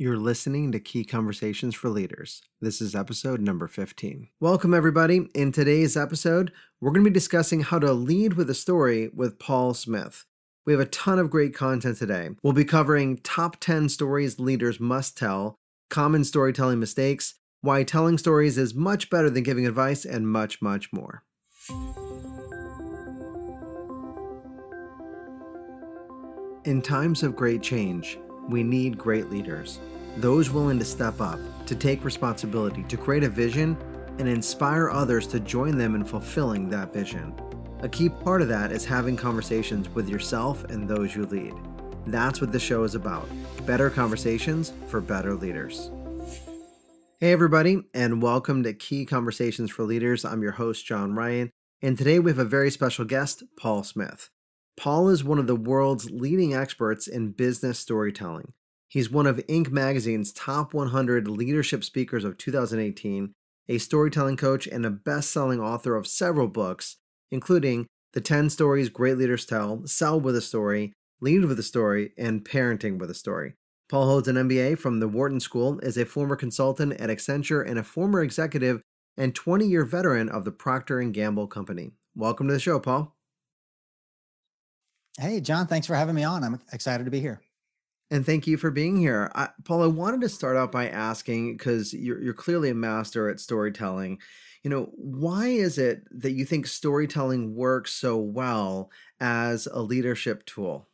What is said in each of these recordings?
You're listening to Key Conversations for Leaders. This is episode number 15. Welcome, everybody. In today's episode, we're going to be discussing how to lead with a story with Paul Smith. We have a ton of great content today. We'll be covering top 10 stories leaders must tell, common storytelling mistakes, why telling stories is much better than giving advice, and much, much more. In times of great change, we need great leaders, those willing to step up, to take responsibility, to create a vision, and inspire others to join them in fulfilling that vision. A key part of that is having conversations with yourself and those you lead. That's what the show is about better conversations for better leaders. Hey, everybody, and welcome to Key Conversations for Leaders. I'm your host, John Ryan, and today we have a very special guest, Paul Smith. Paul is one of the world's leading experts in business storytelling. He's one of Inc. magazine's top 100 leadership speakers of 2018, a storytelling coach, and a best selling author of several books, including The 10 Stories Great Leaders Tell, Sell with a Story, Lead with a Story, and Parenting with a Story. Paul holds an MBA from the Wharton School, is a former consultant at Accenture, and a former executive and 20 year veteran of the Procter & Gamble Company. Welcome to the show, Paul. Hey, John, thanks for having me on. I'm excited to be here. And thank you for being here. I, Paul, I wanted to start out by asking because you're, you're clearly a master at storytelling. You know, why is it that you think storytelling works so well as a leadership tool?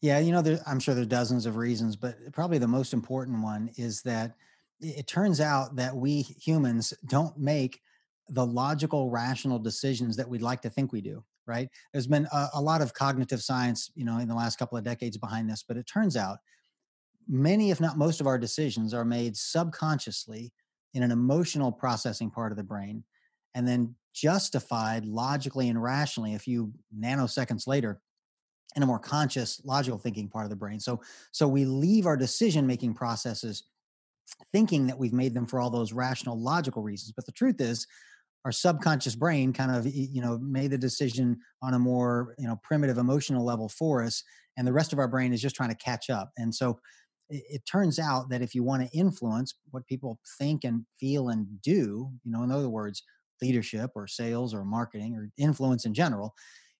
Yeah, you know, there, I'm sure there's dozens of reasons, but probably the most important one is that it turns out that we humans don't make the logical, rational decisions that we'd like to think we do right? There's been a, a, lot of cognitive science, you know, in the last couple of decades behind this, but it turns out many, if not most of our decisions are made subconsciously in an emotional processing part of the brain and then justified logically and rationally a few nanoseconds later in a more conscious logical thinking part of the brain so so we leave our decision making processes thinking that we've made them for all those rational logical reasons but the truth is our subconscious brain kind of you know made the decision on a more you know primitive emotional level for us and the rest of our brain is just trying to catch up and so it, it turns out that if you want to influence what people think and feel and do you know in other words leadership or sales or marketing or influence in general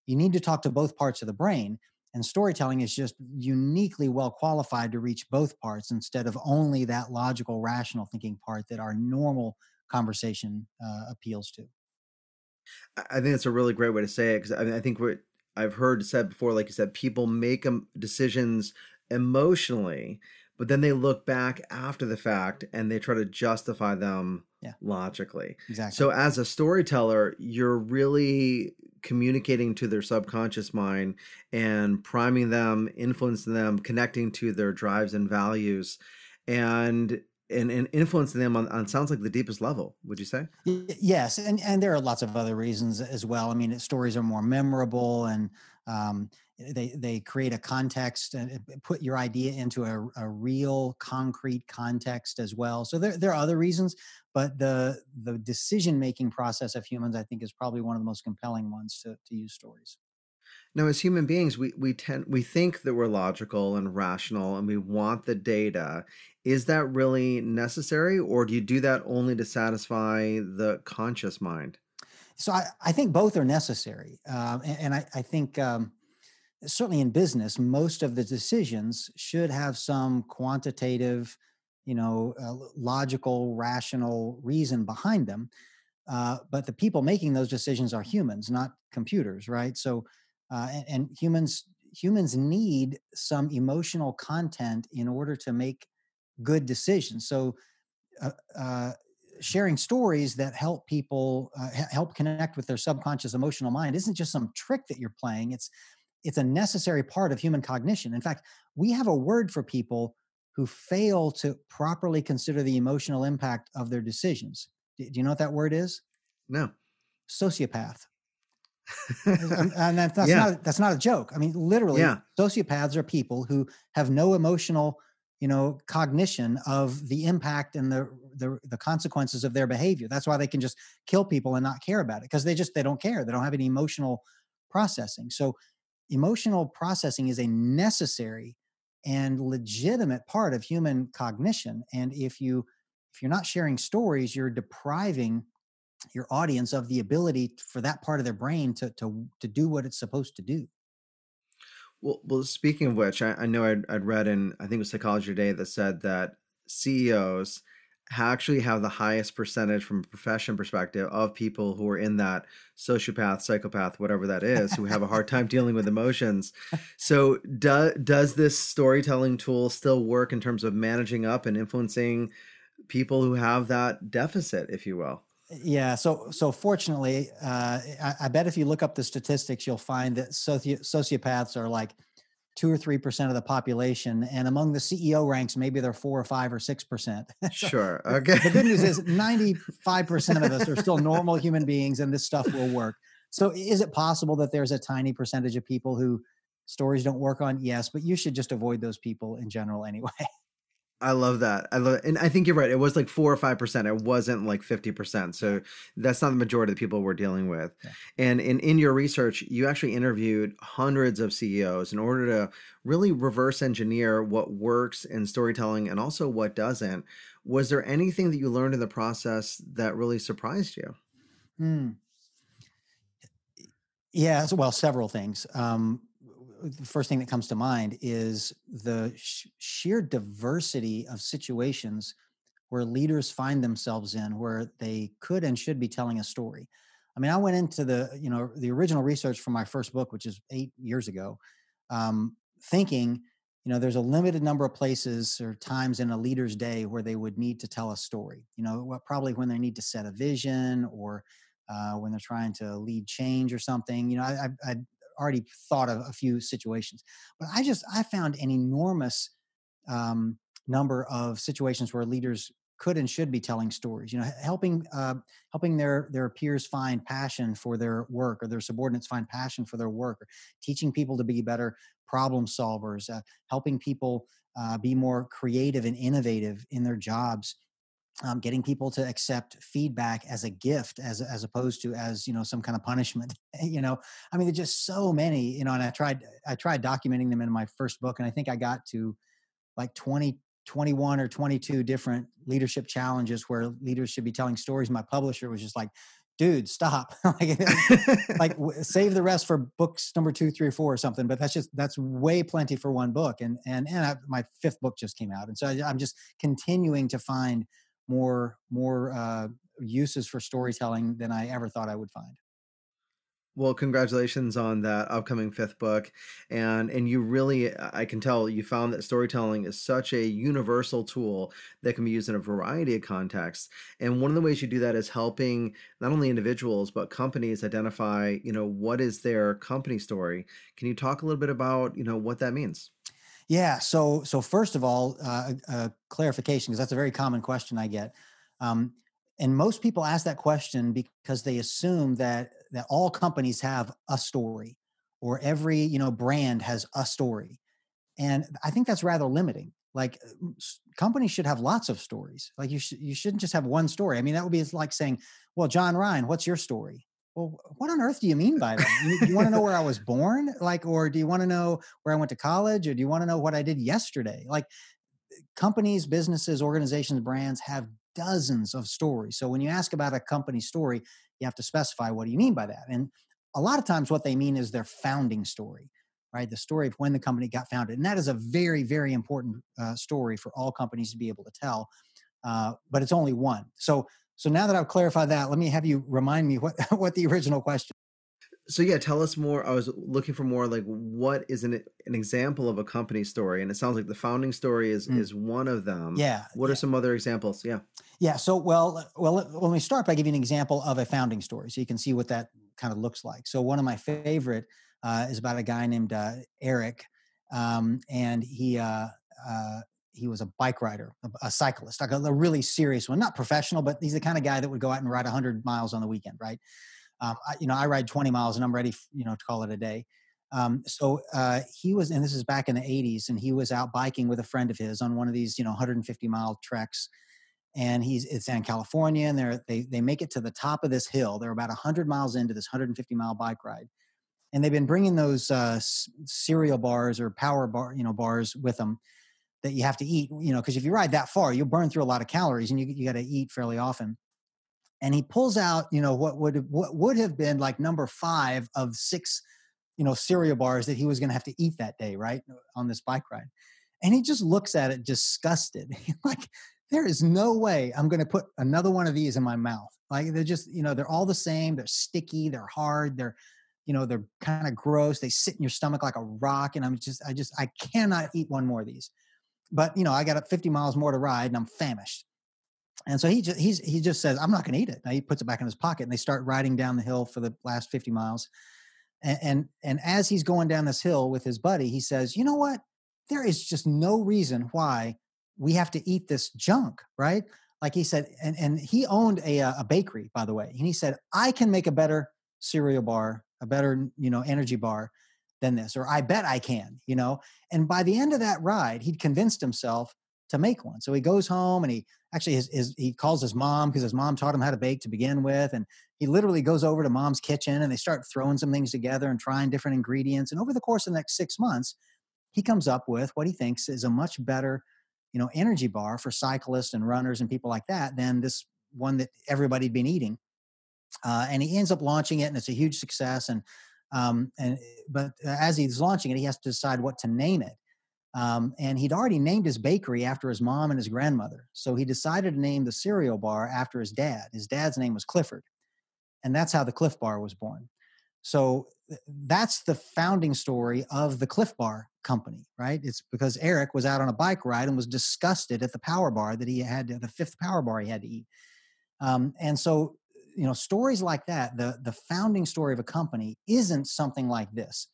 you need to talk to both parts of the brain and storytelling is just uniquely well qualified to reach both parts instead of only that logical rational thinking part that our normal conversation uh, appeals to. I think that's a really great way to say it because I, mean, I think what I've heard said before, like you said, people make decisions emotionally, but then they look back after the fact and they try to justify them yeah. logically. Exactly. So as a storyteller, you're really communicating to their subconscious mind and priming them, influencing them, connecting to their drives and values. And and, and influencing them on, on sounds like the deepest level would you say? Yes and and there are lots of other reasons as well. I mean stories are more memorable and um, they they create a context and put your idea into a, a real concrete context as well. So there, there are other reasons but the the decision making process of humans i think is probably one of the most compelling ones to, to use stories now, as human beings, we, we tend we think that we're logical and rational and we want the data. Is that really necessary, or do you do that only to satisfy the conscious mind? So I, I think both are necessary. Uh, and, and I, I think um, certainly in business, most of the decisions should have some quantitative, you know, uh, logical, rational reason behind them. Uh, but the people making those decisions are humans, not computers, right? So uh, and, and, humans humans need some emotional content in order to make good decisions. So uh, uh, sharing stories that help people uh, help connect with their subconscious emotional mind isn't just some trick that you're playing it's it's a necessary part of human cognition. In fact we have a word for people who fail to properly consider the emotional impact of their decisions. Do you know what that word is? No. Sociopath and that's, that's yeah. not that's not a joke. I mean, literally, yeah. sociopaths are people who have no emotional, you know, cognition of the impact and the, the the consequences of their behavior. That's why they can just kill people and not care about it because they just they don't care. They don't have any emotional processing. So, emotional processing is a necessary and legitimate part of human cognition. And if you if you're not sharing stories, you're depriving your audience of the ability for that part of their brain to to to do what it's supposed to do. Well, well, speaking of which, I, I know I'd, I'd read in I think it was Psychology Today that said that CEOs actually have the highest percentage from a profession perspective of people who are in that sociopath, psychopath, whatever that is, who have a hard time dealing with emotions. So, do, does this storytelling tool still work in terms of managing up and influencing people who have that deficit, if you will? Yeah. So, so fortunately, uh, I, I, bet if you look up the statistics, you'll find that soci- sociopaths are like two or three percent of the population, and among the CEO ranks, maybe they're four or five or six percent. sure. Okay. the good news is ninety-five percent of us are still normal human beings, and this stuff will work. So, is it possible that there's a tiny percentage of people who stories don't work on? Yes, but you should just avoid those people in general anyway. I love that. I love, and I think you're right. It was like four or five percent. It wasn't like fifty percent. So that's not the majority of the people we're dealing with. Yeah. And in in your research, you actually interviewed hundreds of CEOs in order to really reverse engineer what works in storytelling and also what doesn't. Was there anything that you learned in the process that really surprised you? Hmm. Yeah, well, several things. Um, the first thing that comes to mind is the sh- sheer diversity of situations where leaders find themselves in where they could and should be telling a story. I mean, I went into the you know the original research for my first book, which is eight years ago, um, thinking you know there's a limited number of places or times in a leader's day where they would need to tell a story. You know, probably when they need to set a vision or uh, when they're trying to lead change or something. You know, I, I, already thought of a few situations, but I just I found an enormous um, number of situations where leaders could and should be telling stories. You know, helping uh, helping their their peers find passion for their work, or their subordinates find passion for their work, or teaching people to be better problem solvers, uh, helping people uh, be more creative and innovative in their jobs um, getting people to accept feedback as a gift as as opposed to as you know some kind of punishment you know? I mean there's just so many you know and i tried i tried documenting them in my first book and i think i got to like 20 21 or 22 different leadership challenges where leaders should be telling stories. My publisher was just like dude stop. Like, like save the rest for books number two three or four or something but that's just that's way plenty for one book and and and I, my fifth book just came out and so I, i'm just continuing to find more more uh, uses for storytelling than I ever thought I would find. Well, congratulations on that upcoming fifth book. And and you really I can tell you found that storytelling is such a universal tool that can be used in a variety of contexts. And one of the ways you do that is helping not only individuals but companies identify, you know, what is their company story. Can you talk a little bit about, you know, what that means? Yeah. So, so first of all, uh, a, clarification because that's a very common question I get, um, and most people ask that question because they assume that that all companies have a story, or every you know brand has a story, and I think that's rather limiting. Like companies should have lots of stories. Like you should you shouldn't just have one story. I mean, that would be like saying, "Well, John Ryan, what's your story?" Well, what on earth do you mean by that? You, you want to know where I was born? Like, or do you want to know where I went to college? Or do you want to know what I did yesterday? Like, companies, businesses, organizations, brands have dozens of stories. So when you ask about a company story, you have to specify what do you mean by that? And a lot of times what they mean is their founding story, right? The story of when the company got founded. And that is a very, very important uh, story for all companies to be able to tell. Uh, but it's only one. So so now that I've clarified that, let me have you remind me what what the original question. So yeah, tell us more. I was looking for more like what is an an example of a company story, and it sounds like the founding story is mm. is one of them. Yeah. What yeah. are some other examples? Yeah. Yeah. So well, well, let me start by giving an example of a founding story, so you can see what that kind of looks like. So one of my favorite uh, is about a guy named uh, Eric, um, and he uh, uh he was a bike rider, a, a cyclist, like a, a, really serious one, not professional, but he's the kind of guy that would go out and ride 100 miles on the weekend, right? Um, I, you know, I ride 20 miles and I'm ready, you know, to call it a day. Um, so uh, he was, and this is back in the 80s, and he was out biking with a friend of his on one of these, you know, 150 mile treks. And he's it's in California, and they they they make it to the top of this hill. They're about 100 miles into this 150 mile bike ride, and they've been bringing those uh, cereal bars or power bar, you know, bars with them that you have to eat, you know, because if you ride that far, you'll burn through a lot of calories, and you you got to eat fairly often. And he pulls out, you know, what would what would have been like number five of six, you know, cereal bars that he was going to have to eat that day, right, on this bike ride. And he just looks at it disgusted, like there is no way I'm going to put another one of these in my mouth. Like they're just, you know, they're all the same. They're sticky. They're hard. They're you know they're kind of gross they sit in your stomach like a rock and i'm just i just i cannot eat one more of these but you know i got 50 miles more to ride and i'm famished. And so he just he just says i'm not going to eat it. Now he puts it back in his pocket and they start riding down the hill for the last 50 miles. And, and and as he's going down this hill with his buddy he says you know what? There is just no reason why we have to eat this junk right? Like he said and, and he owned a, uh, a bakery by the way and he said i can make a better cereal bar a better you know energy bar than this or i bet i can you know and by the end of that ride he'd convinced himself to make one so he goes home and he actually his, his he calls his mom because his mom taught him how to bake to begin with and he literally goes over to mom's kitchen and they start throwing some things together and trying different ingredients and over the course of the next six months he comes up with what he thinks is a much better you know energy bar for cyclists and runners and people like that than this one that everybody'd been eating uh, and he ends up launching it, and it's a huge success. And um, and but as he's launching it, he has to decide what to name it. Um, and he'd already named his bakery after his mom and his grandmother, so he decided to name the cereal bar after his dad. His dad's name was Clifford, and that's how the Clif Bar was born. So that's the founding story of the Clif Bar company, right? It's because Eric was out on a bike ride and was disgusted at the power bar that he had, the fifth power bar he had to eat. Um, and so you know stories like that the the founding story of a company isn't something like this.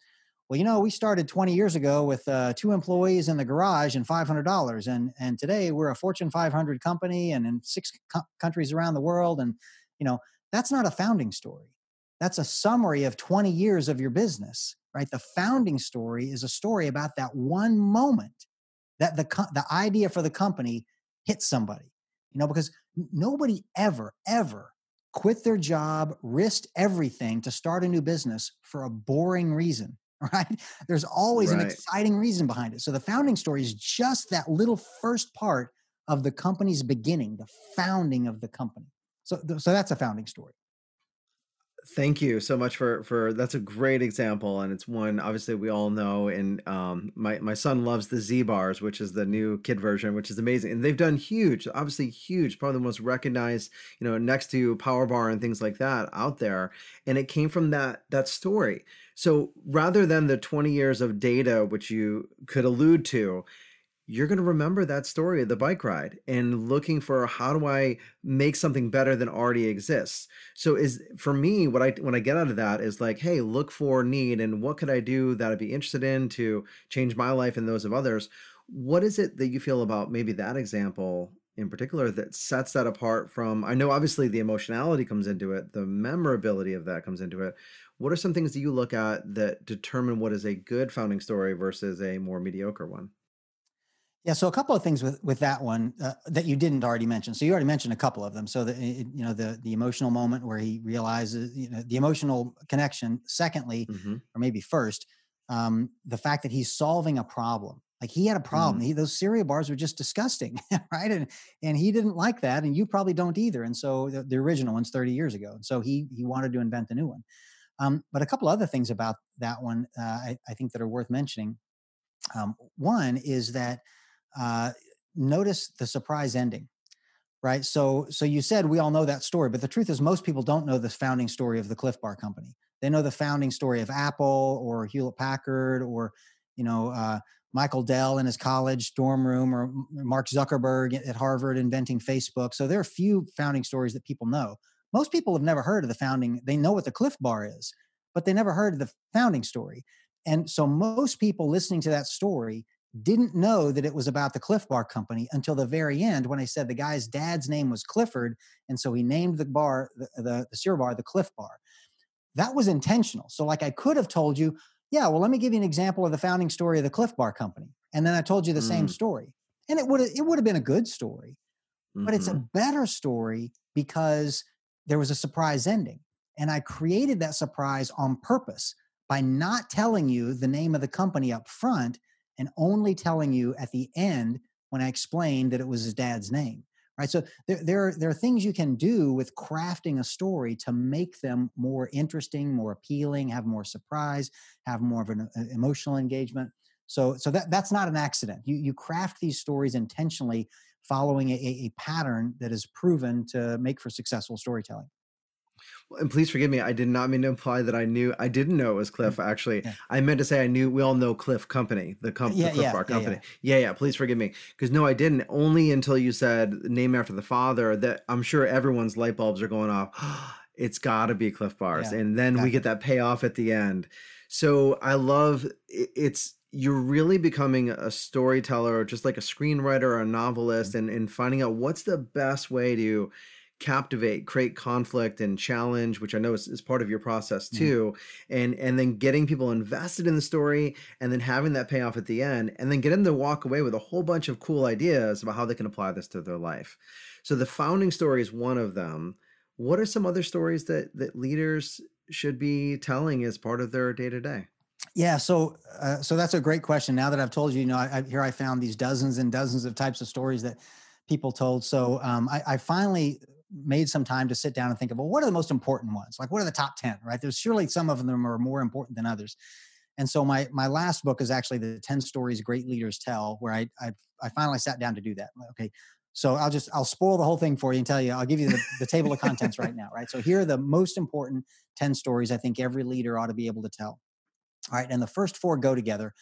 Well you know we started 20 years ago with uh, two employees in the garage and $500 and and today we're a fortune 500 company and in six co- countries around the world and you know that's not a founding story. That's a summary of 20 years of your business right? The founding story is a story about that one moment that the the idea for the company hit somebody you know because nobody ever ever quit their job, risked everything to start a new business for a boring reason, right? There's always right. an exciting reason behind it. So the founding story is just that little first part of the company's beginning, the founding of the company. So, so that's a founding story thank you so much for for that's a great example and it's one obviously we all know and um my my son loves the z bars which is the new kid version which is amazing and they've done huge obviously huge probably the most recognized you know next to power bar and things like that out there and it came from that that story. So rather than the 20 years of data which you could allude to you're going to remember that story of the bike ride and looking for how do I make something better than already exists. So is for me what I when I get out of that is like, hey, look for need and what could I do that I'd be interested in to change my life and those of others. What is it that you feel about maybe that example in particular that sets that apart from I know obviously the emotionality comes into it, the memorability of that comes into it. What are some things that you look at that determine what is a good founding story versus a more mediocre one? Yeah, so a couple of things with with that one uh, that you didn't already mention. So you already mentioned a couple of them. So the you know the the emotional moment where he realizes you know the emotional connection. Secondly, mm-hmm. or maybe first, um, the fact that he's solving a problem. Like he had a problem. Mm. He, those cereal bars were just disgusting, right? And and he didn't like that, and you probably don't either. And so the, the original one's thirty years ago. And so he he wanted to invent a new one. Um, but a couple other things about that one uh, I, I think that are worth mentioning. Um, one is that uh, notice the surprise ending right? So so you said we all know that story but the truth is most people don't know the founding story of the Clif Bar company. They know the founding story of apple or hewlett packard or you know uh, michael dell in his college dorm room or mark zuckerberg at harvard inventing facebook. So there are a few founding stories that people know. Most people have never heard of the founding they know what the Clif Bar is but they never heard of the founding story. And so most people listening to that story didn't know that it was about the Clif Bar Company until the very end when I said the guy's dad's name was Clifford, and so he named the bar, the, the, the cereal bar, the Clif Bar. That was intentional. So, like, I could have told you, yeah, well, let me give you an example of the founding story of the Clif Bar Company, and then I told you the mm. same story, and it would it would have been a good story, mm-hmm. but it's a mm-hmm. better story because there was a surprise ending, and I created that surprise on purpose by not telling you the name of the company up front and only telling you at the end when I explained that it was his dad's name. Right. So there, there, are, there are things you can do with crafting a story to make them more interesting, more appealing, have more surprise, have more of an uh, emotional engagement. So, so that, that's not an accident. You, you craft these stories intentionally following a, a pattern that is proven to make for successful storytelling and please forgive me. I did not mean to imply that I knew. I didn't know it was Clif. Actually, yeah. I meant to say I knew. We all know Clif Company, the, com- yeah, the Clif yeah, Bar Company. Yeah, yeah. Please forgive me, because no, I didn't. Only until you said name after the father that I'm sure everyone's light bulbs are going off. it's got to be Clif Bars, and then exactly. we get that payoff at the end. So I love it's you're really becoming a storyteller, just like a screenwriter or a novelist, mm-hmm. and and finding out what's the best way to captivate create conflict and challenge which i know is, is part of your process mm. too mm. and and then getting people invested in the story and then having that payoff at the end and then getting them to walk away with a whole bunch of cool ideas about how they can apply this to their life so the founding story is one of them what are some other stories that that leaders should be telling as part of their day-to-day yeah, so uh, so that's a great question. Now that I've told you, you know, I, I, here I found these dozens and dozens of types of stories that people told. So um, I, I, finally made some time to sit down and think of well what are the most important ones? Like what are the top 10 right? There's surely some of them are more important than others. And so my my last book is actually the 10 stories great leaders tell where i i, I finally sat down to do that. Okay so i'll just i'll spoil the whole thing for you and tell you i'll give you the, the table of contents right now right? So here are the most important 10 stories i think every leader ought to be able to tell. All right and the first four go together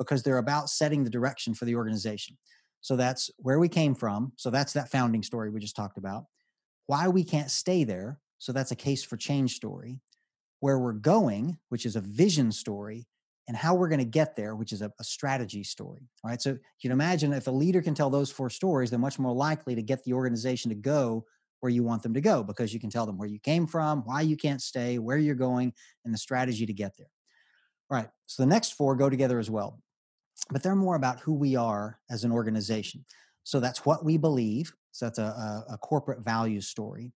because they're about setting the direction for the organization. So that's where we came from. So that's that founding story we just talked about why we can't stay there. So that's a case for change story. Where we're going, which is a vision story, and how we're going to get there, which is a, a, strategy story. All right. So you can imagine if a leader can tell those four stories, they're much more likely to get the organization to go where you want them to go because you can tell them where you came from, why you can't stay, where you're going, and the strategy to get there. All right. So the next four go together as well, but they're more about who we are as an organization. So that's what we believe. So that's a, a, a corporate values story.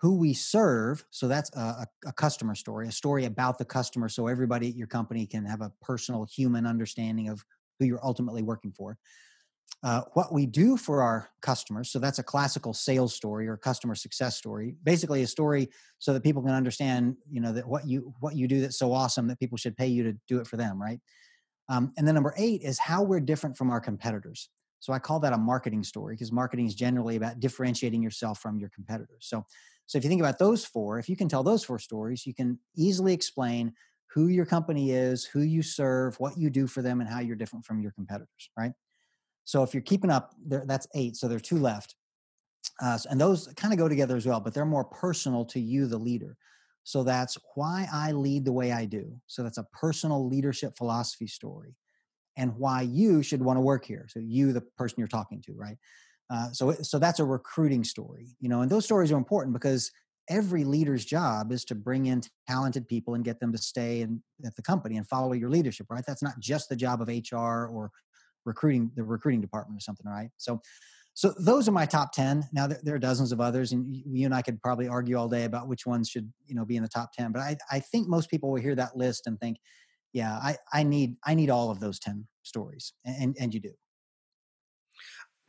Who we serve. So that's a, a, customer story, a story about the customer. So everybody at your company can have a personal human understanding of who you're ultimately working for. Uh, what we do for our customers. So that's a classical sales story or customer success story. Basically, a story so that people can understand, you know, that what you what you do that's so awesome that people should pay you to do it for them, right? Um, and then number eight is how we're different from our competitors. So I call that a marketing story because marketing is generally about differentiating yourself from your competitors. So, so if you think about those four, if you can tell those four stories, you can easily explain who your company is, who you serve, what you do for them, and how you're different from your competitors, right? So if you're keeping up, there, that's eight. So there are two left. Uh, and those kind of go together as well, but they're more personal to you, the leader. So that's why I lead the way I do. So that's a personal leadership philosophy story and why you should want to work here. So you, the person you're talking to, right? Uh, so so that's a recruiting story, you know, and those stories are important because every leader's job is to bring in talented people and get them to stay in, at the company and follow your leadership, right? That's not just the job of HR or recruiting the recruiting department or something, right? So so those are my top 10 now there, are dozens of others and you and i could probably argue all day about which ones should you know be in the top 10 but i, I think most people will hear that list and think yeah, I, I need I need all of those 10 stories. And and you do.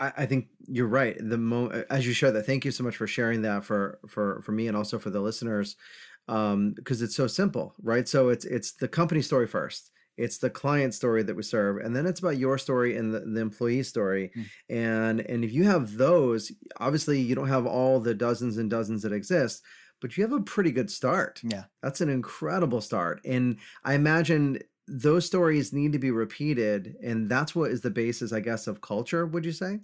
I, I think you're right. The mo as you share that, thank you so much for sharing that for for for me and also for the listeners. Um, because it's so simple, right? So it's it's the company story first it's the client story that we serve and then it's about your story and the, the employee story mm. and and if you have those obviously you don't have all the dozens and dozens that exist but you have a pretty good start. Yeah. That's an incredible start. And I imagine those stories need to be repeated. And that's what is the basis, I guess, of culture, would you say?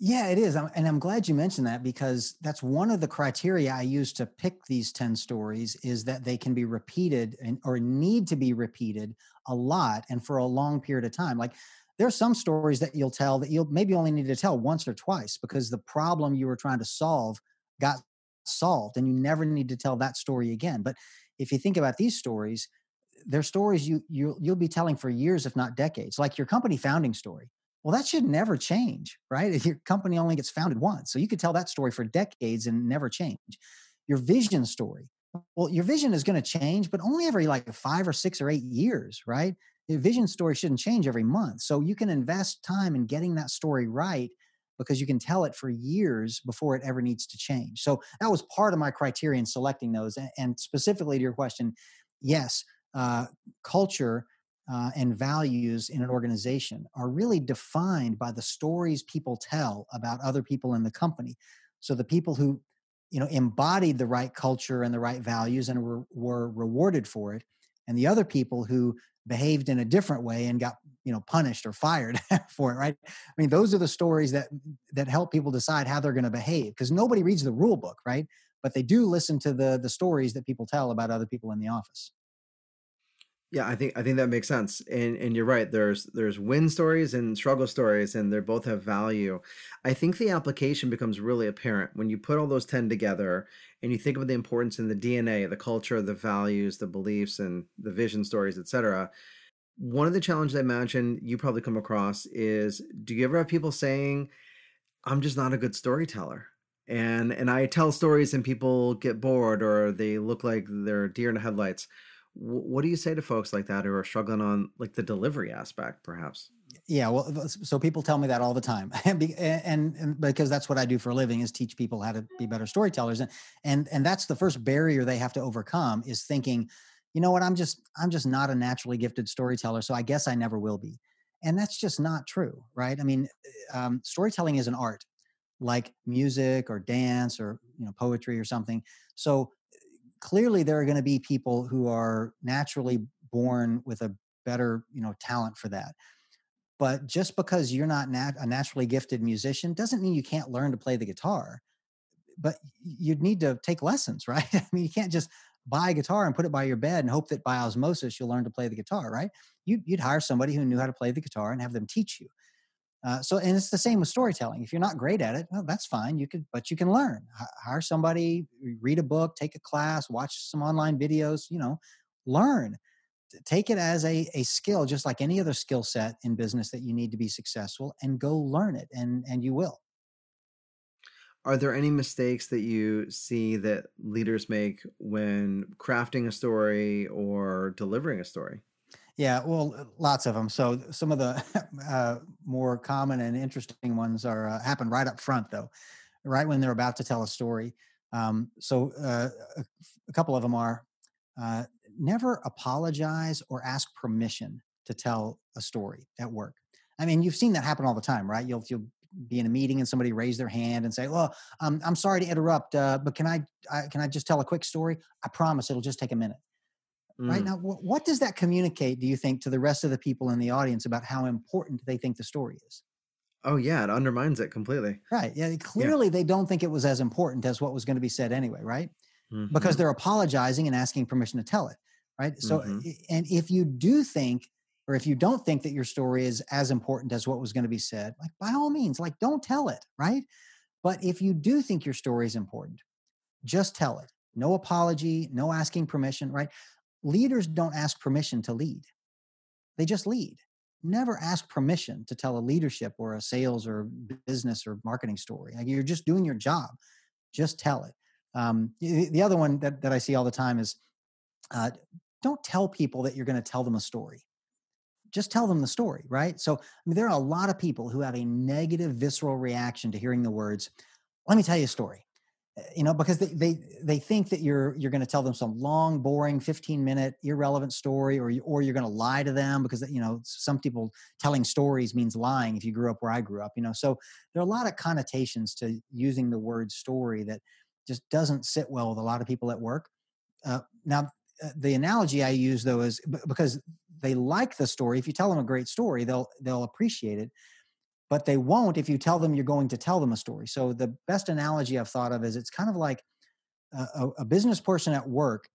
Yeah, it is. And I'm glad you mentioned that because that's one of the criteria I use to pick these 10 stories is that they can be repeated and, or need to be repeated a lot and for a long period of time. Like there are some stories that you'll tell that you'll maybe only need to tell once or twice because the problem you were trying to solve got solved and you never need to tell that story again but if you think about these stories they're stories you, you you'll be telling for years if not decades like your company founding story well that should never change right if your company only gets founded once so you could tell that story for decades and never change your vision story Well, your vision is going to change, but only every like five or six or eight years, right? Your vision story shouldn't change every month. So you can invest time in getting that story right because you can tell it for years before it ever needs to change. So that was part of my criteria in selecting those. And specifically to your question, yes, uh, culture uh, and values in an organization are really defined by the stories people tell about other people in the company. So the people who you know embodied the right culture and the right values and were, were rewarded for it and the other people who behaved in a different way and got you know punished or fired for it right i mean those are the stories that that help people decide how they're going to behave because nobody reads the rule book right but they do listen to the the stories that people tell about other people in the office yeah, I think I think that makes sense. And and you're right. There's there's win stories and struggle stories and they both have value. I think the application becomes really apparent when you put all those 10 together and you think about the importance in the DNA, the culture, the values, the beliefs and the vision stories, etc. One of the challenges I imagine you probably come across is do you ever have people saying I'm just not a good storyteller? And and I tell stories and people get bored or they look like they're deer in the headlights what do you say to folks like that who are struggling on like the delivery aspect perhaps yeah well uh, so people tell me that all the time and, and, and because that's what i do for a living is teach people how to be better storytellers and and and that's the first barrier they have to overcome is thinking you know what i'm just i'm just not a naturally gifted storyteller so i guess i never will be. And that's just not true right? I mean um, storytelling is an art like music or dance or you know poetry or something. So clearly there are going to be people who are naturally born with a better you know talent for that. But just because you're not nat- a naturally gifted musician doesn't mean you can't learn to play the guitar. But you'd need to take lessons right? I mean you can't just buy a guitar and put it by your bed and hope that by osmosis you'll learn to play the guitar right you'd, you'd hire somebody who knew how to play the guitar and have them teach you uh, so, and it's the same with storytelling. If you're not great at it, well, that's fine. You could, but you can learn. H- hire somebody, read a book, take a class, watch some online videos. You know, learn. Take it as a a skill, just like any other skill set in business that you need to be successful, and go learn it, and and you will. Are there any mistakes that you see that leaders make when crafting a story or delivering a story? Yeah, well, uh, lots of them. So some of the uh, more common and interesting ones are uh, happen right up front, though, right when they're about to tell a story. Um, so uh, a, a, couple of them are uh, never apologize or ask permission to tell a story at work. I mean, you've seen that happen all the time, right? You'll you'll be in a meeting and somebody raise their hand and say, "Well, um, I'm sorry to interrupt, uh, but can I, I can I just tell a quick story? I promise it'll just take a minute." Mm. Right now, what, what does that communicate, do you think, to the rest of the people in the audience about how important they think the story is? Oh yeah, it undermines it completely. Right. Yeah. Clearly, yeah. they don't think it was as important as what was going to be said anyway. Right. Mm-hmm. Because they're apologizing and asking permission to tell it. Right. So, mm-hmm. and if you do think, or if you don't think that your story is as important as what was going to be said, like by all means, like don't tell it. Right. But if you do think your story is important, just tell it. No apology, no asking permission. Right leaders don't ask permission to lead, they just lead. Never ask permission to tell a leadership or a sales or business or marketing story. Like you're just doing your job, just tell it. Um, the, other one that, that I see all the time is uh, don't tell people that you're going to tell them a story. Just tell them the story, right? So I mean, there are a lot of people who have a negative, visceral reaction to hearing the words, let me tell you a story you know because they they they think that you're you're going to tell them some long boring 15 minute irrelevant story or you, or you're going to lie to them because you know some people telling stories means lying if you grew up where I grew up you know so there are a lot of connotations to using the word story that just doesn't sit well with a lot of people at work uh, now uh, the analogy I use though is because they like the story if you tell them a great story they'll they'll appreciate it but they won't if you tell them you're going to tell them a story. So the best analogy I've thought of is it's kind of like a, a business person at work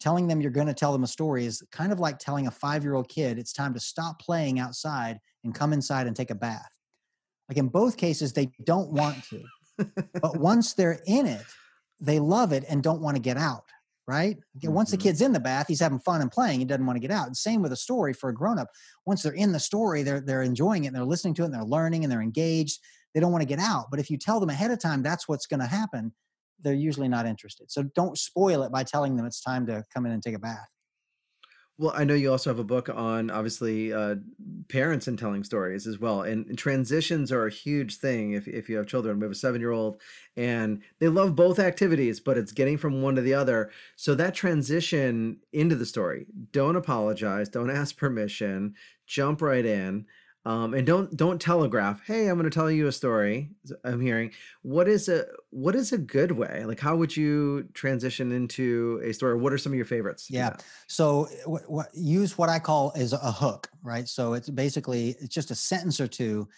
telling them you're going to tell them a story is kind of like telling a five year old kid it's time to stop playing outside and come inside and take a bath. Like in both cases, they don't want to. but once they're in it, they love it and don't want to get out right? Once the mm-hmm. kid's in the bath, he's having fun and playing. He doesn't want to get out. And same with a story for a grown up. Once they're in the story, they're they're enjoying it and they're listening to it and they're learning and they're engaged. They don't want to get out. But if you tell them ahead of time that's what's going to happen, they're usually not interested. So don't spoil it by telling them it's time to come in and take a bath. Well, I know you also have a book on obviously uh, parents and telling stories as well. And, and transitions are a huge thing if, if you have children. We have a seven year old and they love both activities, but it's getting from one to the other. So that transition into the story, don't apologize, don't ask permission, jump right in um, and don't don't telegraph hey i'm going to tell you a story i'm hearing. What is a what is a good way? Like how would you transition into a story what are some of your favorites yeah. so w- w- use what i call is a hook right? So it's basically it's just a sentence or two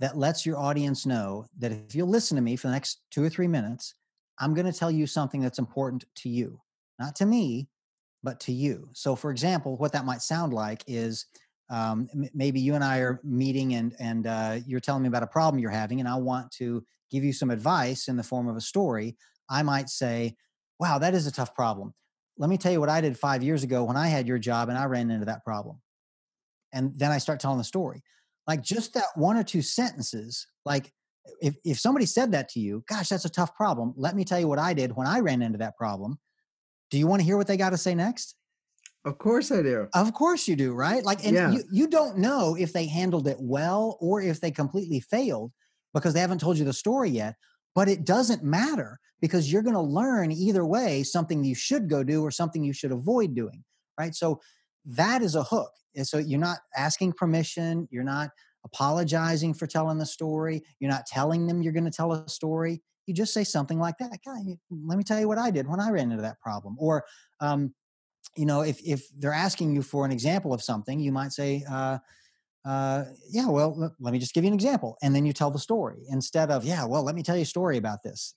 that lets your audience know that if you listen to me for the next two or three minutes i'm going to tell you something that's important to you. Not to me but to you. So for example what that might sound like is um, maybe you and I are meeting and and uh, you're telling me about a problem you're having, and I want to give you some advice in the form of a story. I might say, "Wow, that is a tough problem. Let me tell you what I did five years ago when I had your job and I ran into that problem." And then I start telling the story. Like just that one or two sentences, like if, if somebody said that to you, gosh, that's a tough problem. Let me tell you what I did when I ran into that problem. Do you want to hear what they got to say next? Of course I do. Of course you do, right? Like, and Yeah. you, you don't know if they handled it well or if they completely failed because they haven't told you the story yet. But it doesn't matter because you're going to learn either way something you should go do or something you should avoid doing, right? So that is a hook. And so you're not asking permission, you're not apologizing for telling the story, you're not telling them you're going to tell a story. You just say something like that. Let me tell you what I did when I ran into that problem. Or, um, you know, if if they're asking you for an example of something, you might say, uh, uh, "Yeah, well, let, let me just give you an example," and then you tell the story instead of, "Yeah, well, let me tell you a story about this."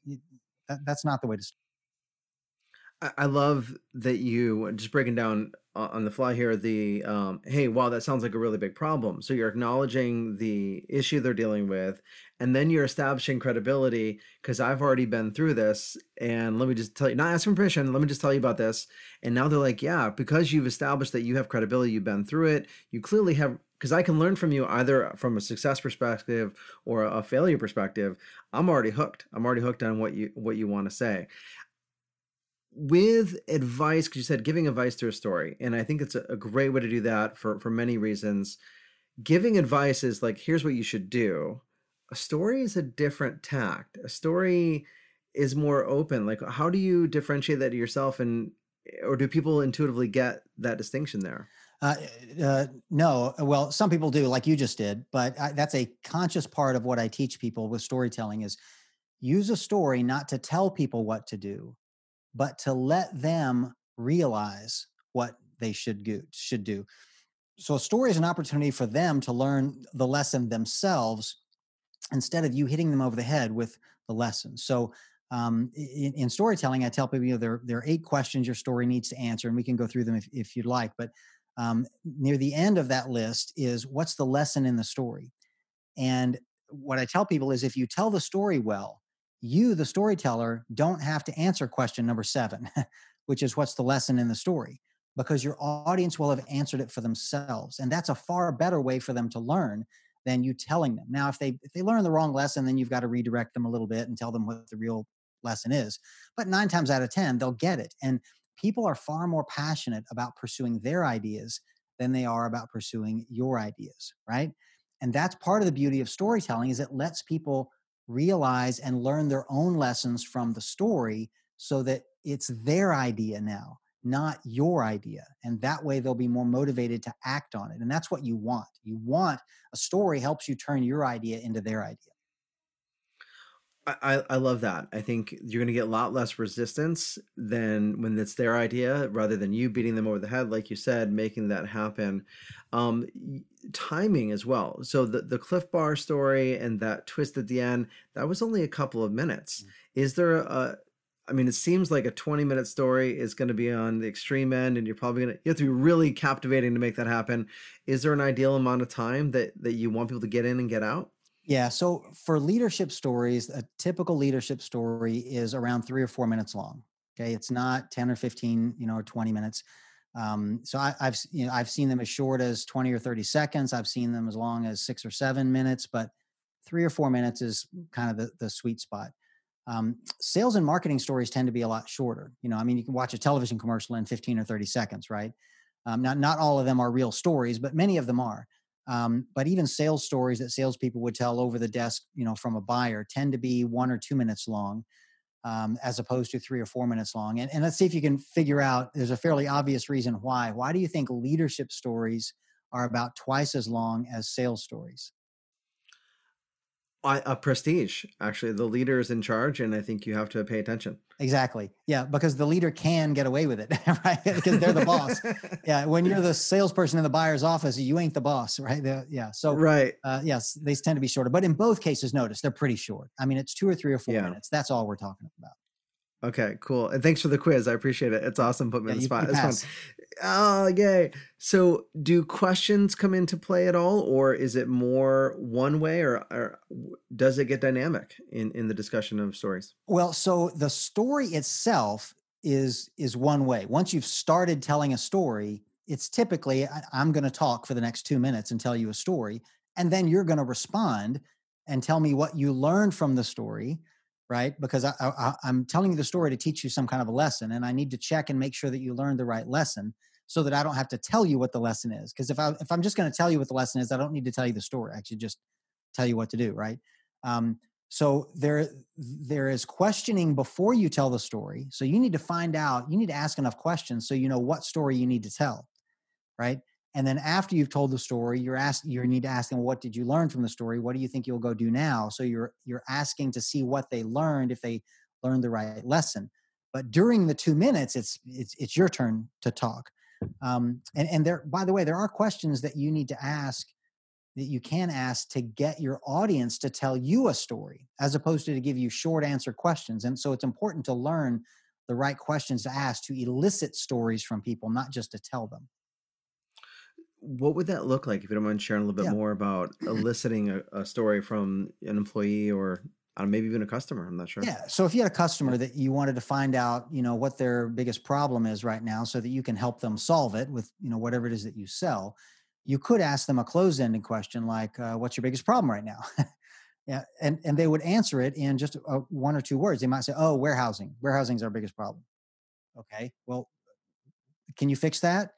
That, that's not the way to. Start. I love that you just breaking down on the fly here the um, hey wow that sounds like a really big problem. So you're acknowledging the issue they're dealing with and then you're establishing credibility because i've already been through this and let me just tell you not asking permission let me just tell you about this. And now they're like yeah because you've established that you have credibility you've been through it you clearly have because i can learn from you either from a success perspective or a failure perspective. I'm already hooked. I'm already hooked on what you what you want to say with advice because you said giving advice through a story and i think it's a, a great way to do that for for many reasons. Giving advice is like here's what you should do. A story is a different tact. A story is more open. Like how do you differentiate that to yourself and or do people intuitively get that distinction there? Uh, uh, no, well, some people do, like you just did, but I, that's a conscious part of what I teach people with storytelling is use a story not to tell people what to do, but to let them realize what they should do. Should do. So a story is an opportunity for them to learn the lesson themselves instead of you hitting them over the head with the lesson. So um, in, in storytelling, I tell people you know, there, there are eight questions your story needs to answer, and we can go through them if, if you'd like. But um, near the end of that list is what's the lesson in the story? And what I tell people is if you tell the story well, you, the storyteller, don't have to answer question number seven, which is what's the lesson in the story, because your audience will have answered it for themselves. And that's a far better way for them to learn than you telling them. Now, if they if they learn the wrong lesson, then you've got to redirect them a little bit and tell them what the real lesson is. But nine times out of 10, they'll get it. And people are far more passionate about pursuing their ideas than they are about pursuing your ideas, right? And that's part of the beauty of storytelling is it lets people realize and learn their own lessons from the story so that it's their idea now, not your idea. And that way they'll be more motivated to act on it. And that's what you want. You want a story helps you turn your idea into their idea. I, I love that. I think you're going to get a lot less resistance than when it's their idea, rather than you beating them over the head, like you said, making that happen. Um, timing as well. So the the Clif Bar story and that twist at the end, that was only a couple of minutes. Is there a I mean, it seems like a 20 minute story is going to be on the extreme end, and you're probably going to you have to be really captivating to make that happen. Is there an ideal amount of time that that you want people to get in and get out? Yeah. So for leadership stories, a typical leadership story is around three or four minutes long. Okay. It's not 10 or 15, you know, or 20 minutes. Um, so I, I've, you know, I've seen them as short as 20 or 30 seconds. I've seen them as long as six or seven minutes, but three or four minutes is kind of the, the sweet spot. Um, sales and marketing stories tend to be a lot shorter. You know, I mean, you can watch a television commercial in 15 or 30 seconds, right? Um, not not all of them are real stories, but many of them are. Um, but even sales stories that salespeople would tell over the desk, you know, from a buyer, tend to be one or two minutes long, um, as opposed to three or four minutes long. And, and let's see if you can figure out. There's a fairly obvious reason why. Why do you think leadership stories are about twice as long as sales stories? A prestige actually. The leader is in charge and i think you have to pay attention. Exactly. Yeah because the leader can get away with it right? Because they're the boss. Yeah when you're the salesperson in the buyer's office you ain't the boss right? The, yeah so right. uh, yes they tend to be shorter but in both cases notice they're pretty short. I mean it's two or three or four yeah. minutes. That's all we're talking about Okay, cool. And thanks for the quiz. I appreciate it. It's awesome. Put me yeah, on the spot. It's fun. Oh, yay. So, do questions come into play at all, or is it more one way, or, or does it get dynamic in, in the discussion of stories? Well, so the story itself is is one way. Once you've started telling a story, it's typically I'm going to talk for the next two minutes and tell you a story, and then you're going to respond and tell me what you learned from the story right? Because I, I, I'm telling you the story to teach you some kind of a lesson, and I need to check and make sure that you learned the right lesson, so that I don't have to tell you what the lesson is. Because if I if I'm just going to tell you what the lesson is, I don't need to tell you the story. I should just tell you what to do, right? Um, so there there is questioning before you tell the story. So you need to find out. You need to ask enough questions so you know what story you need to tell, right? And then after you've told the story you're asked you need to ask them what did you learn from the story? What do you think you'll go do now? So you're you're asking to see what they learned if they learned the right lesson. But during the two minutes it's it's, it's your turn to talk. Um, and and there by the way there are questions that you need to ask that you can ask to get your audience to tell you a story as opposed to to give you short answer questions. And so it's important to learn the right questions to ask to elicit stories from people not just to tell them what would that look like if you don't mind sharing a little bit yeah. more about eliciting a, a, story from an employee or uh, maybe even a customer i'm not sure. Yeah so if you had a customer that you wanted to find out you know what their biggest problem is right now so that you can help them solve it with you know whatever it is that you sell you could ask them a closed-ended question like uh, what's your biggest problem right now? Yeah and and they would answer it in just a, one or two words. They might say oh warehousing. Warehousing is our biggest problem. Okay well can you fix that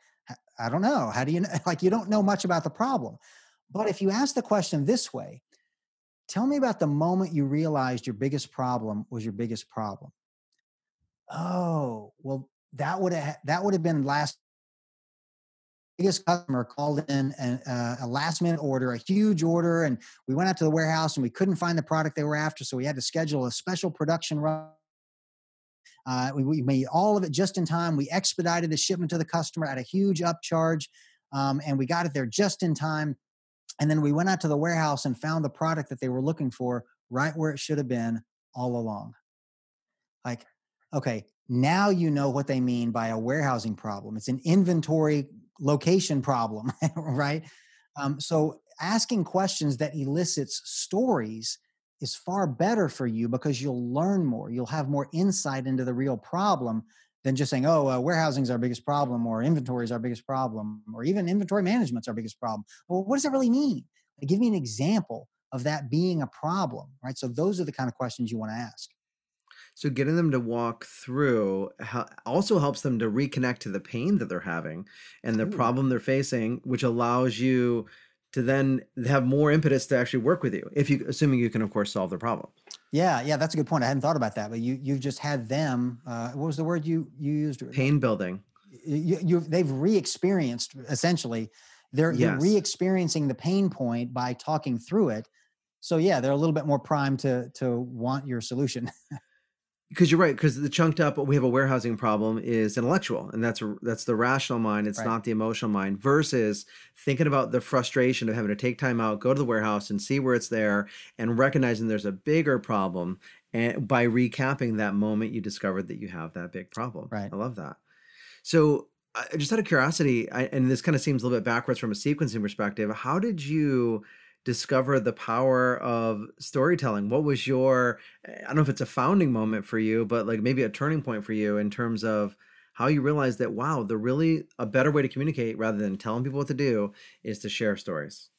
I don't know. How do you know? Like, you don't know much about the problem. But if you ask the question this way, tell me about the moment you realized your biggest problem was your biggest problem. Oh, well, that would have that would have been last biggest customer called in a, uh, a last minute order, a huge order, and we went out to the warehouse and we couldn't find the product they were after, so we had to schedule a special production run uh, we, we, made all of it just in time. We expedited the shipment to the customer at a huge upcharge, um, and we got it there just in time. And then we went out to the warehouse and found the product that they were looking for right where it should have been all along. Like, okay, now you know what they mean by a warehousing problem. It's an inventory location problem, right? Um, so asking questions that elicits stories is far better for you because you'll learn more. You'll have more insight into the real problem than just saying, oh, uh, warehousing is our biggest problem, or inventory is our biggest problem, or even inventory management's our biggest problem. Well, what does that really mean? Like, give me an example of that being a problem, right? So those are the kind of questions you want to ask. So getting them to walk through also helps them to reconnect to the pain that they're having and the Ooh. problem they're facing, which allows you to then have more impetus to actually work with you if you assuming you can of course solve the problem. Yeah yeah that's a good point. I hadn't thought about that but you you've just had them uh, what was the word you you used? Pain building. You, you they've re-experienced essentially they're, yes. they're re-experiencing the pain point by talking through it. So yeah they're a little bit more primed to to want your solution because you're right because the chunked up we have a warehousing problem is intellectual and that's that's the rational mind it's right. not the emotional mind versus thinking about the frustration of having to take time out go to the warehouse and see where it's there and recognizing there's a bigger problem and by recapping that moment you discovered that you have that big problem. Right. I love that. So just out of curiosity I, and this kind of seems a little bit backwards from a sequencing perspective how did you discover the power of storytelling? What was your, I don't know if it's a founding moment for you, but like maybe a turning point for you in terms of how you realized that, wow, the really a better way to communicate rather than telling people what to do is to share stories?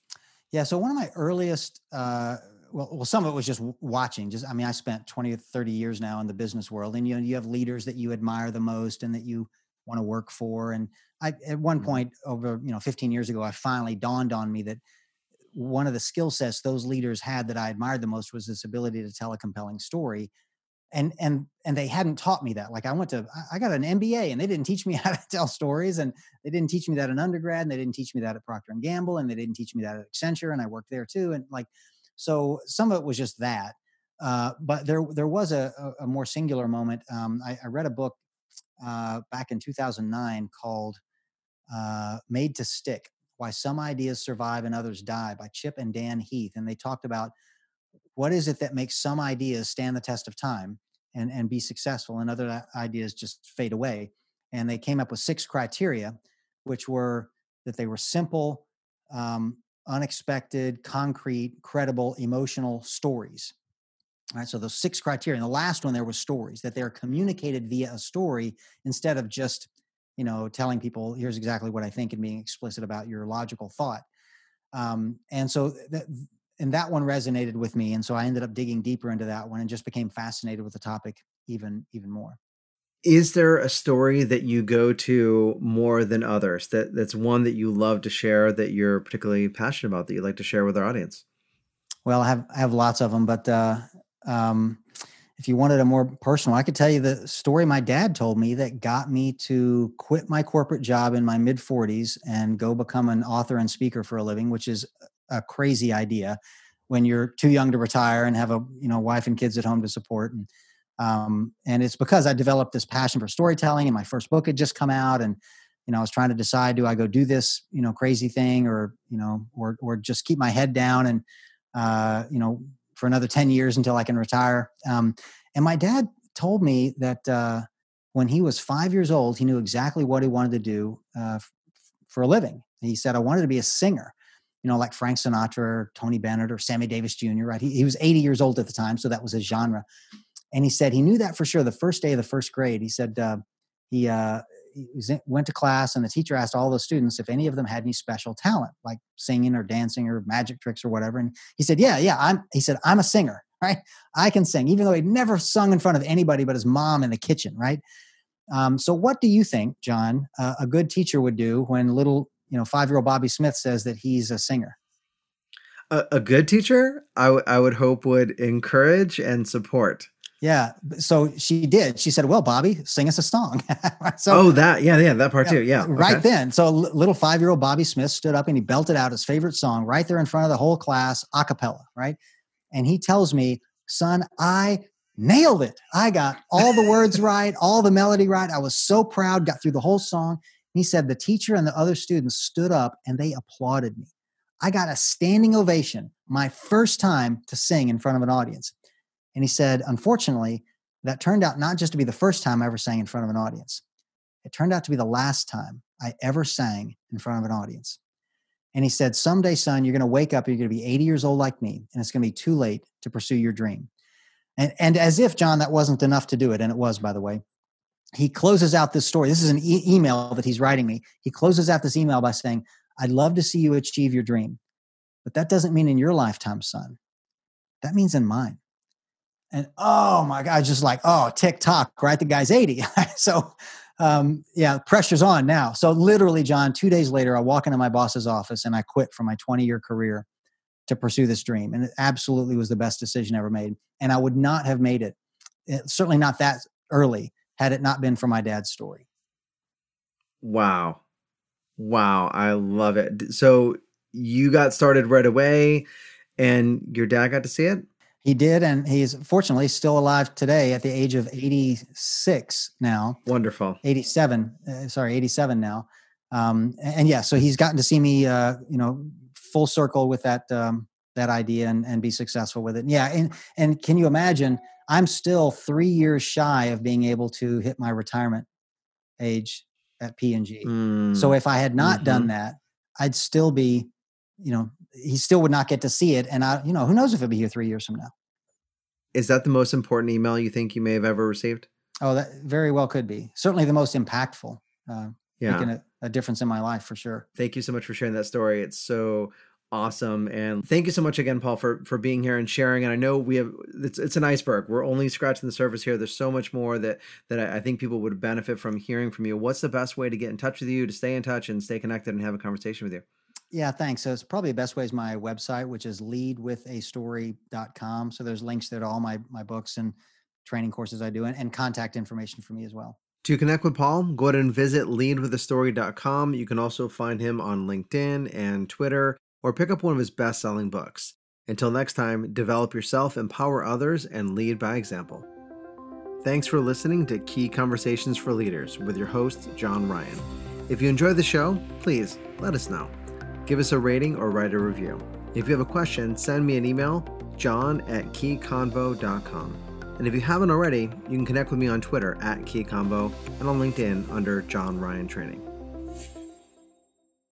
Yeah. So one of my earliest, uh, well, well, some of it was just watching. Just, I mean, I spent 20 or 30 years now in the business world and, you know, you have leaders that you admire the most and that you want to work for. And I, at one mm-hmm. point over, you know, 15 years ago, I finally dawned on me that one of the skill sets those leaders had that I admired the most was this ability to tell a compelling story. And and and they hadn't taught me that. Like I went to I got an MBA and they didn't teach me how to tell stories and they didn't teach me that in undergrad and they didn't teach me that at Procter and Gamble and they didn't teach me that at Accenture and I worked there too. And like so some of it was just that. Uh, but there there was a, a, more singular moment. Um, I, I, read a book uh, back in 2009 called uh, Made to Stick why Some Ideas Survive and Others Die by Chip and Dan Heath. And they talked about what is it that makes some ideas stand the test of time and, and be successful and other ideas just fade away. And they came up with six criteria, which were that they were simple, um, unexpected, concrete, credible, emotional stories. All right, so those six criteria. And the last one there was stories, that they're communicated via a story instead of just you know telling people here's exactly what i think and being explicit about your logical thought. Um, and so that and that one resonated with me and so i ended up digging deeper into that one and just became fascinated with the topic even even more. Is there a story that you go to more than others that that's one that you love to share that you're particularly passionate about that you'd like to share with our audience? Well i have i have lots of them but uh, um, if you wanted a more personal, I could tell you the story my dad told me that got me to quit my corporate job in my mid 40s and go become an author and speaker for a living, which is a crazy idea when you're too young to retire and have a you know wife and kids at home to support. And um, and it's because I developed this passion for storytelling, and my first book had just come out, and you know I was trying to decide do I go do this you know crazy thing or you know or or just keep my head down and uh, you know for another 10 years until I can retire. Um, and my dad told me that uh, when he was five years old, he knew exactly what he wanted to do uh, for a living. He said, I wanted to be a singer, you know, like Frank Sinatra or Tony Bennett or Sammy Davis Jr., right? He, he was 80 years old at the time, so that was his genre. And he said he knew that for sure the first day of the first grade. He said uh, he, uh, went to class and the teacher asked all the students if any of them had any special talent like singing or dancing or magic tricks or whatever and he said yeah yeah i'm he said i'm a singer right? I can sing even though he'd never sung in front of anybody but his mom in the kitchen right? Um, so what do you think john uh, a good teacher would do when little you know five year old bobby smith says that he's a singer? A, a good teacher I, w- I would hope would encourage and support yeah. So she did. She said, "Well, Bobby, sing us a song." so, oh, that yeah, yeah, that part yeah, too. Yeah. Right okay. then, so little five-year-old Bobby Smith stood up and he belted out his favorite song right there in front of the whole class, a cappella. Right, and he tells me, "Son, I nailed it. I got all the words right, all the melody right. I was so proud. Got through the whole song." He said the teacher and the other students stood up and they applauded me. I got a standing ovation my first time to sing in front of an audience. And he said, unfortunately, that turned out not just to be the first time I ever sang in front of an audience, it turned out to be the last time I ever sang in front of an audience. And he said, Someday, son, you're going to wake up, you're going to be 80 years old like me, and it's going to be too late to pursue your dream. And, and as if, John, that wasn't enough to do it, and it was, by the way, he closes out this story. This is an e- email that he's writing me. He closes out this email by saying, I'd love to see you achieve your dream, but that doesn't mean in your lifetime, son. That means in mine. And oh my God, just like, oh, tick tock, right? The guy's 80. so, um, yeah, pressure's on now. So, literally, John, two days later, I walk into my boss's office and I quit from my 20 year career to pursue this dream. And it absolutely was the best decision ever made. And I would not have made it, it eh, certainly not that early, had it not been for my dad's story. Wow. Wow. I love it. So, you got started right away and your dad got to see it? He did, and he's fortunately still alive today at the age of 86 now. Wonderful. 87, uh, sorry, 87 now. Um, and yeah, so he's gotten to see me, uh, you know, full circle with that um, that idea and, and be successful with it. And yeah, and and can you imagine? I'm still three years shy of being able to hit my retirement age at P&G. Mm. So if I had not mm-hmm. done that, I'd still be, you know, he still would not get to see it. And I, you know, who knows if it'll be here three years from now. Is that the most important email you think you may have ever received? Oh, that very well could be. Certainly the most impactful. Uh, yeah. Making a, a difference in my life for sure. Thank you so much for sharing that story. It's so awesome. And thank you so much again, Paul, for for being here and sharing. And I know we have it's it's an iceberg. We're only scratching the surface here. There's so much more that that I, I think people would benefit from hearing from you. What's the best way to get in touch with you, to stay in touch and stay connected and have a conversation with you? Yeah, thanks. So it's probably the best way is my website, which is leadwithastory.com. So there's links there to all my my books and training courses I do and, and contact information for me as well. To connect with Paul, go ahead and visit leadwithastory.com. You can also find him on LinkedIn and Twitter or pick up one of his best selling books. Until next time, develop yourself, empower others, and lead by example. Thanks for listening to Key Conversations for Leaders with your host, John Ryan. If you enjoyed the show, please let us know. Give us a rating or write a review. If you have a question, send me an email, john at keyconvo.com. And if you haven't already, you can connect with me on Twitter at keyconvo and on LinkedIn under John Ryan Training.